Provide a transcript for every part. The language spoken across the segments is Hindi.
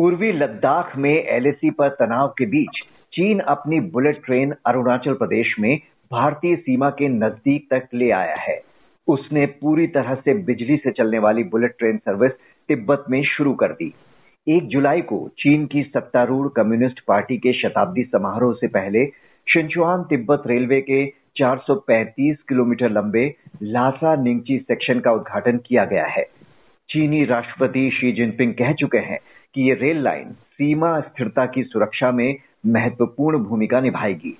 पूर्वी लद्दाख में एलएसी पर तनाव के बीच चीन अपनी बुलेट ट्रेन अरुणाचल प्रदेश में भारतीय सीमा के नज़दीक तक ले आया है। उसने पूरी तरह से बिजली से चलने वाली बुलेट ट्रेन सर्विस तिब्बत में शुरू कर दी। एक जुलाई को चीन की सत्तारूढ़ कम्युनिस्ट पार्टी के शताब्दी समारोह से पहले शिंचुआन तिब्बत रेलवे के 435 किलोमीटर लंबे लासा निंगची सेक्शन का उद्घाटन किया गया है। चीनी राष्ट्रपति शी जिनपिंग कह चुके हैं कि ये रेल लाइन सीमा स्थिरता की सुरक्षा में महत्वपूर्ण भूमिका निभाएगी।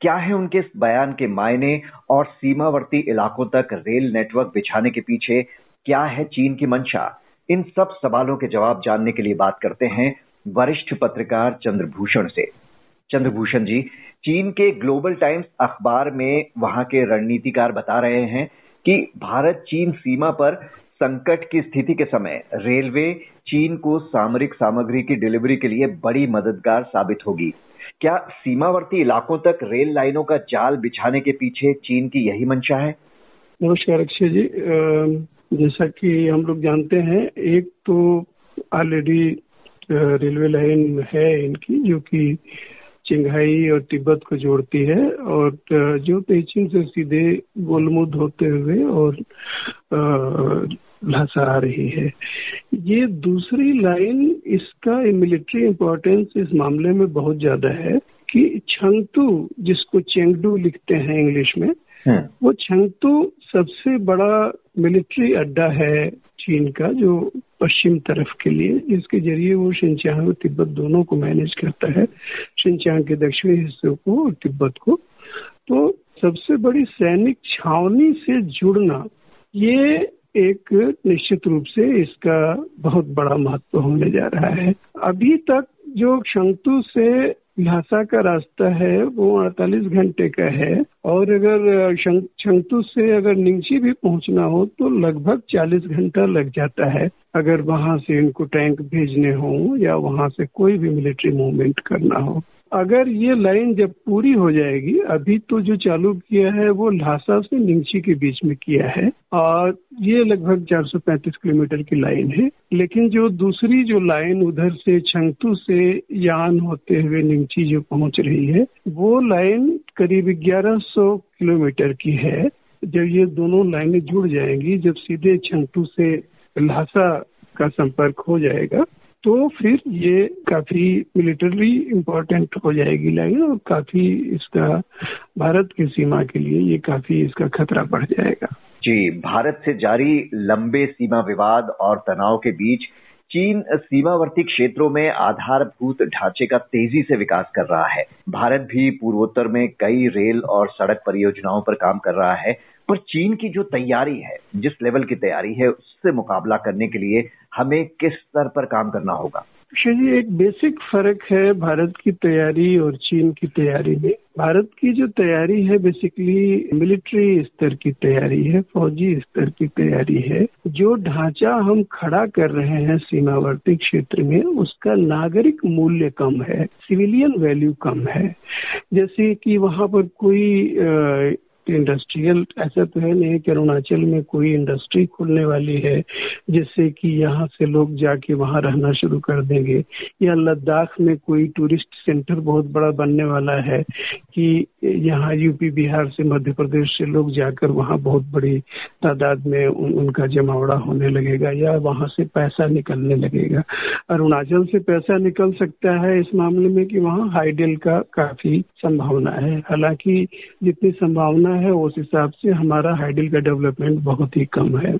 क्या है उनके इस बयान के मायने और सीमावर्ती इलाकों तक रेल नेटवर्क बिछाने के पीछे क्या है चीन की मंशा? इन सब सवालों के जवाब जानने के लिए बात करते हैं वरिष्ठ पत्रकार चंद्रभूषण से। चंद्रभूषण जी, चीन के ग्लोबल टाइम्स अखबार में वहाँ के रणनीतिकार बता रहे हैं कि भारत चीन सीमा पर संकट की स्थिति के समय रेलवे चीन को सामरिक सामग्री की डिलीवरी के लिए बड़ी मददगार साबित होगी। क्या सीमावर्ती इलाकों तक रेल लाइनों का जाल बिछाने के पीछे चीन की यही मंशा है? नमस्कार, अक्षय जी। जैसा कि हम लोग जानते हैं, एक तो ऑलरेडी रेलवे लाइन है इनकी, जो कि चिंघाई और तिब्बत को जोड़ती है और जो पेचिंग से सीधे गोलमुद होते हुए और लहसा आ रही है। ये दूसरी लाइन इसका मिलिट्री इम्पोर्टेंस इस मामले में बहुत ज़्यादा है कि छंगतू जिसको चेंगडू लिखते हैं इंग्लिश में हाँ। वो छंगतू सबसे बड़ा मिलिट्री अड्डा है चीन का जो पश्चिम तरफ़ के लिए जिसके ज़रिए वो शिनचांग और तिब्बत दोनों को मैनेज करता है। शिनचांग के दक्षिणी हिस्सों को और तिब्बत को। तो सबसे बड़ी सैनिक छावनी से जुड़ना ये एक निश्चित रूप से इसका बहुत बड़ा महत्व होने जा रहा है। अभी तक जो शंतु से लहासा का रास्ता है, वो 48 घंटे का है। और अगर शंतु से अगर निंगची भी पहुँचना हो तो लगभग 40 घंटा लग जाता है। अगर वहाँ से इनको टैंक भेजने हो या वहाँ से कोई भी मिलिट्री मूवमेंट करना हो। अगर ये लाइन जब पूरी हो जाएगी, अभी तो जो चालू किया है, वो लहासा से निंगची के बीच में किया है, और ये लगभग 435 किलोमीटर की लाइन है। लेकिन जो दूसरी जो लाइन उधर से छंगतू से यान होते हुए निंगची जो पहुँच रही है, वो लाइन करीब 1100 किलोमीटर की है। जब ये दोनों लाइनें जुड़ जाएँगी, जब सीधे छंगतू से लहासा का संपर्क हो जाएगा तो फिर ये काफ़ी मिलिटरी इम्पोर्टेंट हो जाएगी लाइन और काफ़ी इसका, भारत की सीमा के लिए ये काफ़ी इसका खतरा बढ़ जाएगा। जी, भारत से जारी लंबे सीमा विवाद और तनाव के बीच चीन सीमावर्ती क्षेत्रों में आधारभूत ढांचे का तेज़ी से विकास कर रहा है। भारत भी पूर्वोत्तर में कई रेल और सड़क परियोजनाओं पर काम कर रहा है, पर चीन की जो तैयारी है, जिस लेवल की तैयारी है, उससे मुकाबला करने के लिए हमें किस स्तर पर काम करना होगा? जी, एक बेसिक फ़र्क है भारत की तैयारी और चीन की तैयारी में। भारत की जो तैयारी है बेसिकली मिलिट्री स्तर की तैयारी है, फौजी स्तर की तैयारी है। जो ढांचा हम खड़ा कर रहे हैं सीमावर्ती क्षेत्र में, उसका नागरिक मूल्य कम है सिविलियन वैल्यू कम है। जैसे कि वहाँ पर कोई इंडस्ट्रियल ऐसा तो है नहीं कि अरुणाचल में कोई इंडस्ट्री खुलने वाली है जिससे कि यहाँ से लोग जाके वहाँ रहना शुरू कर देंगे। या लद्दाख में कोई टूरिस्ट सेंटर बहुत बड़ा बनने वाला है कि यहाँ यूपी बिहार से मध्य प्रदेश से लोग जाकर वहाँ बहुत बड़ी तादाद में उन, उनका जमावड़ा होने लगेगा या वहाँ से पैसा निकलने लगेगा। अरुणाचल से पैसा निकल सकता है इस मामले में कि वहाँ हाइडल का काफ़ी संभावना है। हालाँकि जितनी संभावना है, उस हिसाब से हमारा हाइडल का डेवलपमेंट बहुत ही कम है।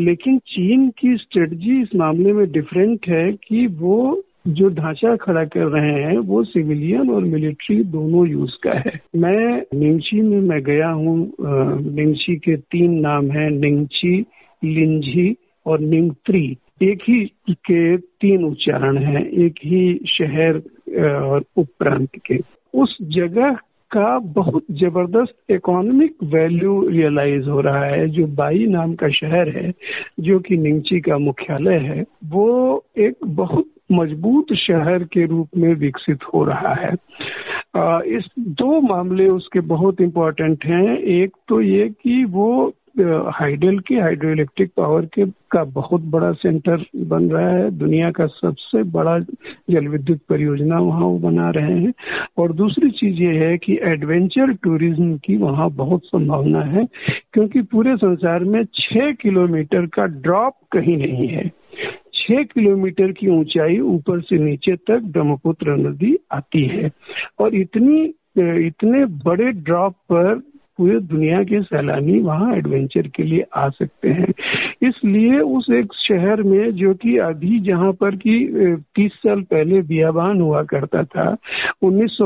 लेकिन चीन की स्ट्रेटजी इस मामले में डिफरेंट है कि वो जो ढांचा खड़ा कर रहे हैं, वो सिविलियन और मिलिट्री दोनों यूज़ का है। मैं निंगची में मैं गया हूँ निंगची के तीन नाम हैं निंगची लिंजी और निंगत्री एक ही के तीन उच्चारण हैं, एक ही शहर और उपप्रांत के। उस जगह का बहुत ज़बरदस्त इकोनॉमिक वैल्यू रियलाइज़ हो रहा है, जो बाई नाम का शहर है, जो कि निंगची का मुख्यालय है, वो एक बहुत मज़बूत शहर के रूप में विकसित हो रहा है। इस दो मामले उसके बहुत इम्पोर्टेंट हैं। एक तो ये कि वो हाइडल के हाइड्रो इलेक्ट्रिक पावर के का बहुत बड़ा सेंटर बन रहा है। दुनिया का सबसे बड़ा जल विद्युत परियोजना वहाँ वो बना रहे हैं। और दूसरी चीज़ ये है कि एडवेंचर टूरिज़्म की वहाँ बहुत संभावना है, क्योंकि पूरे संसार में छह किलोमीटर का ड्रॉप कहीं नहीं है। छह किलोमीटर की ऊंचाई ऊपर से नीचे तक ब्रह्मपुत्र नदी आती है। और इतनी, इतने बड़े ड्रॉप पर पूरे दुनिया के सैलानी वहाँ एडवेंचर के लिए आ सकते हैं। इसलिए उस एक शहर में जो कि अभी जहाँ पर कि तीस साल पहले बियाबान हुआ करता था, उन्नीस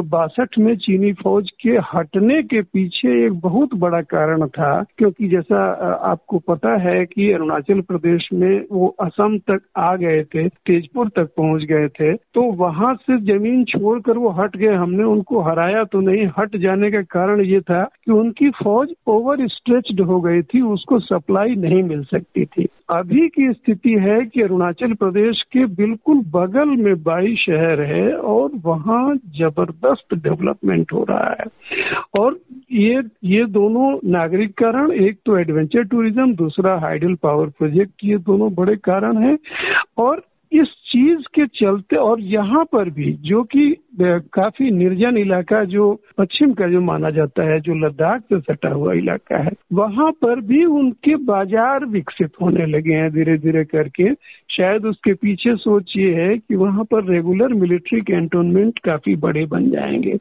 में चीनी फौज के हटने के पीछे एक बहुत बड़ा कारण था, क्योंकि जैसा आपको पता है कि अरुणाचल प्रदेश में वो असम तक आ गए थे, तेजपुर तक पहुँच गए थे तो वहाँ से ज़मीन छोड़कर वो हट गए। हमने उनको हराया तो नहीं, हट जाने का कारण ये था कि उन उनकी फौज ओवर स्ट्रेच्ड हो गई थी, उसको सप्लाई नहीं मिल सकती थी। अभी की स्थिति है कि अरुणाचल प्रदेश के बिल्कुल बगल में बाई शहर है और वहाँ ज़बरदस्त डेवलपमेंट हो रहा है। और ये ये दोनों नागरिककरण, एक तो एडवेंचर टूरिज़्म दूसरा हाइडल पावर प्रोजेक्ट ये दोनों बड़े कारण हैं। और इस चीज़ के चलते और यहाँ पर भी, जो कि काफ़ी निर्जन इलाका जो पश्चिम का जो माना जाता है, जो लद्दाख से सटा हुआ इलाका है, वहाँ पर भी उनके बाज़ार विकसित होने लगे हैं धीरे धीरे करके। शायद उसके पीछे सोच ये है कि वहाँ पर रेगुलर मिलिट्री कैंटोनमेंट काफ़ी बड़े बन जाएँगे।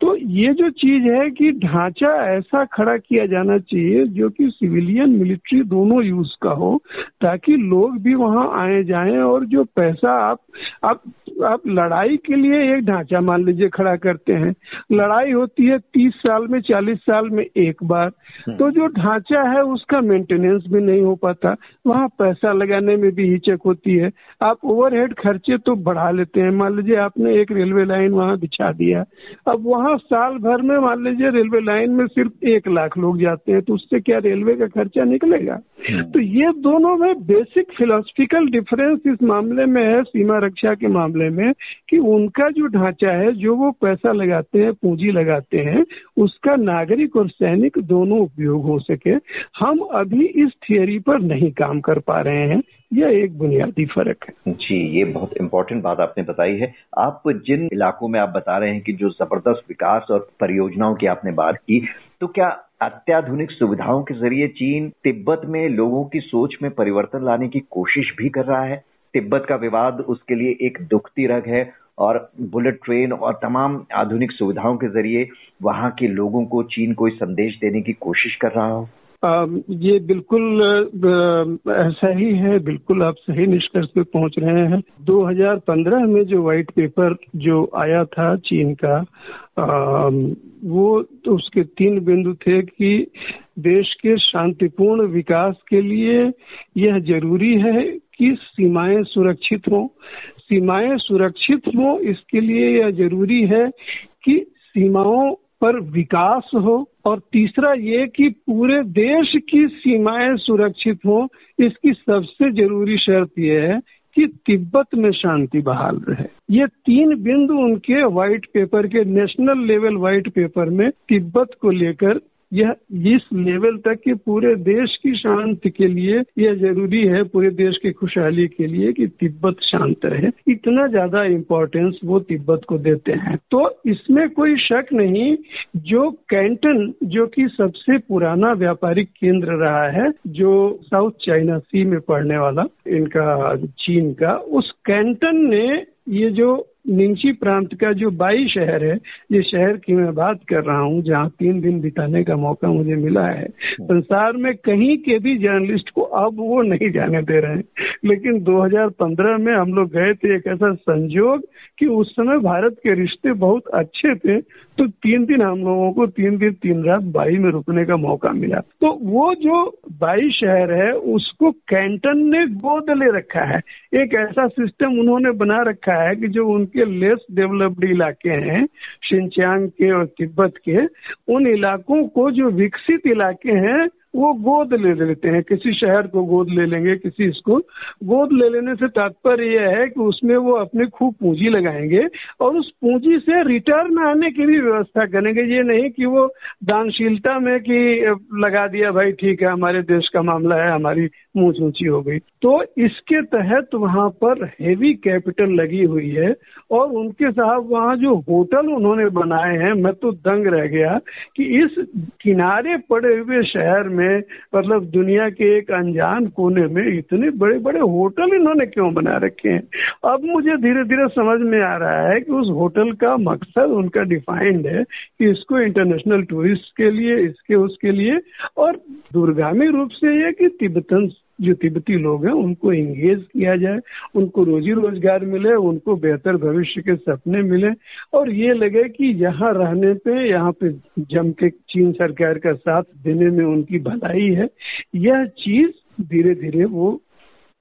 तो ये जो चीज़ है कि ढांचा ऐसा खड़ा किया जाना चाहिए जो कि सिविलियन मिलिट्री दोनों यूज़ का हो ताकि लोग भी वहाँ आए जाएँ और जो पैसा आप आप आप लड़ाई के लिए एक ढांचा मान लीजिए खड़ा करते हैं। लड़ाई होती है तीस साल में चालीस साल में एक बार। हम्म। तो जो ढांचा है उसका मेंटेनेंस भी नहीं हो पाता। वहाँ पैसा लगाने में भी हिचक होती है। आप ओवरहेड खर्चे तो बढ़ा लेते हैं। मान लीजिए आपने एक रेलवे लाइन वहाँ बिछा दिया। अब वहाँ साल भर में मान लीजिए रेलवे लाइन में सिर्फ़ एक लाख लोग जाते हैं तो उससे क्या रेलवे का खर्चा निकलेगा? हम्म। तो ये दोनों में बेसिक फिलोसफिकल डिफरेंस इस मामले में है सीमा रक्षा के मामले में कि उनका जो ढांचा है जो वो पैसा लगाते हैं पूंजी लगाते हैं उसका नागरिक और सैनिक दोनों उपयोग हो सके। हम अभी इस थियोरी पर नहीं काम कर पा रहे हैं। यह एक बुनियादी फ़र्क है। जी, ये बहुत इम्पोर्टेंट बात आपने बताई है। आप जिन इलाकों में आप बता रहे हैं कि जो ज़बरदस्त विकास और परियोजनाओं की आपने बात की तो क्या अत्याधुनिक सुविधाओं के ज़रिए चीन तिब्बत में लोगों की सोच में परिवर्तन लाने की कोशिश भी कर रहा है? तिब्बत का विवाद उसके लिए एक दुखती रग है और बुलेट ट्रेन और तमाम आधुनिक सुविधाओं के ज़रिए वहाँ के लोगों को चीन कोई संदेश देने की कोशिश कर रहा हो। ये बिल्कुल ऐसा ही है, बिल्कुल आप सही निष्कर्ष पे पहुँच रहे हैं। 2015 में जो व्हाइट पेपर जो आया था चीन का वो तो उसके तीन बिंदु थे कि देश के शांतिपूर्ण विकास के लिए यह ज़रूरी है कि सीमाएँ सुरक्षित हों। सीमाएँ सुरक्षित हों, इसके लिए यह ज़रूरी है कि सीमाओं पर विकास हो। और तीसरा ये कि पूरे देश की सीमाएँ सुरक्षित हो, इसकी सबसे ज़रूरी शर्त यह है कि तिब्बत में शांति बहाल रहे। ये तीन बिंदु उनके व्हाइट पेपर के नेशनल लेवल व्हाइट पेपर में तिब्बत को लेकर यह इस लेवल तक कि पूरे देश की शांति के लिए यह ज़रूरी है, पूरे देश की खुशहाली के लिए कि तिब्बत शांत रहे। इतना ज़्यादा इम्पोर्टेंस वो तिब्बत को देते हैं। तो इसमें कोई शक नहीं, जो कैंटन, जो कि सबसे पुराना व्यापारिक केंद्र रहा है, जो साउथ चाइना सी में पड़ने वाला, इनका, चीन का, उस कैंटन ने ये जो निंची प्रांत का जो बाई शहर है जिस शहर की मैं बात कर रहा हूँ, जहाँ तीन दिन बिताने का मौका मुझे मिला है। संसार में कहीं के भी जर्नलिस्ट को अब वो नहीं जाने दे रहे हैं। लेकिन 2015 में हम लोग गए थे एक ऐसा संजोग कि उस समय भारत के रिश्ते बहुत अच्छे थे तो तीन दिन हम लोगों को तीन दिन तीन रात बाई में रुकने का मौका मिला। तो वो जो बाई शहर है, उसको कैंटन ने गोद ले रखा है। एक ऐसा सिस्टम उन्होंने बना रखा है कि जो उनके लेस डेवलप्ड इलाके हैं शिनचांग के और तिब्बत के, उन इलाकों को जो विकसित इलाके हैं वो गोद ले लेते हैं। किसी शहर को गोद ले लेंगे, किसी इसको गोद ले लेने से तात्पर्य यह है कि उसमें वो अपनी खूब पूंजी लगाएँगे और उस पूंजी से रिटर्न आने की भी व्यवस्था करेंगे। ये नहीं कि वो दानशीलता में कि लगा दिया, भाई ठीक है, हमारे देश का मामला है, हमारी मूछ ऊँची हो गई। तो इसके तहत वहाँ पर हेवी कैपिटल लगी हुई है और उनके साहब वहाँ जो होटल उन्होंने बनाए हैं, मैं तो दंग रह गया कि इस किनारे पड़े हुए शहर में मतलब दुनिया के एक अनजान कोने में इतने बड़े बड़े होटल इन्होंने क्यों बना रखे हैं? अब मुझे धीरे धीरे समझ में आ रहा है कि उस होटल का मकसद उनका डिफाइंड है कि इसको इंटरनेशनल टूरिस्ट के लिए, इसके उसके लिए, और दुर्गामी रूप से यह कि तिब्बतन जो तिब्बती लोग हैं, उनको इंगेज किया जाए, उनको रोजी रोज़गार मिले, उनको बेहतर भविष्य के सपने मिले। और ये लगे कि यहाँ रहने पे, यहाँ पे जम के चीन सरकार का साथ देने में उनकी भलाई है, यह चीज़ धीरे धीरे वो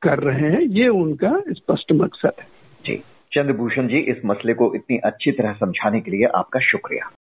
कर रहे हैं। ये उनका स्पष्ट मकसद है। जी, चंद्रभूषण जी, इस मसले को इतनी अच्छी तरह समझाने के लिए आपका शुक्रिया।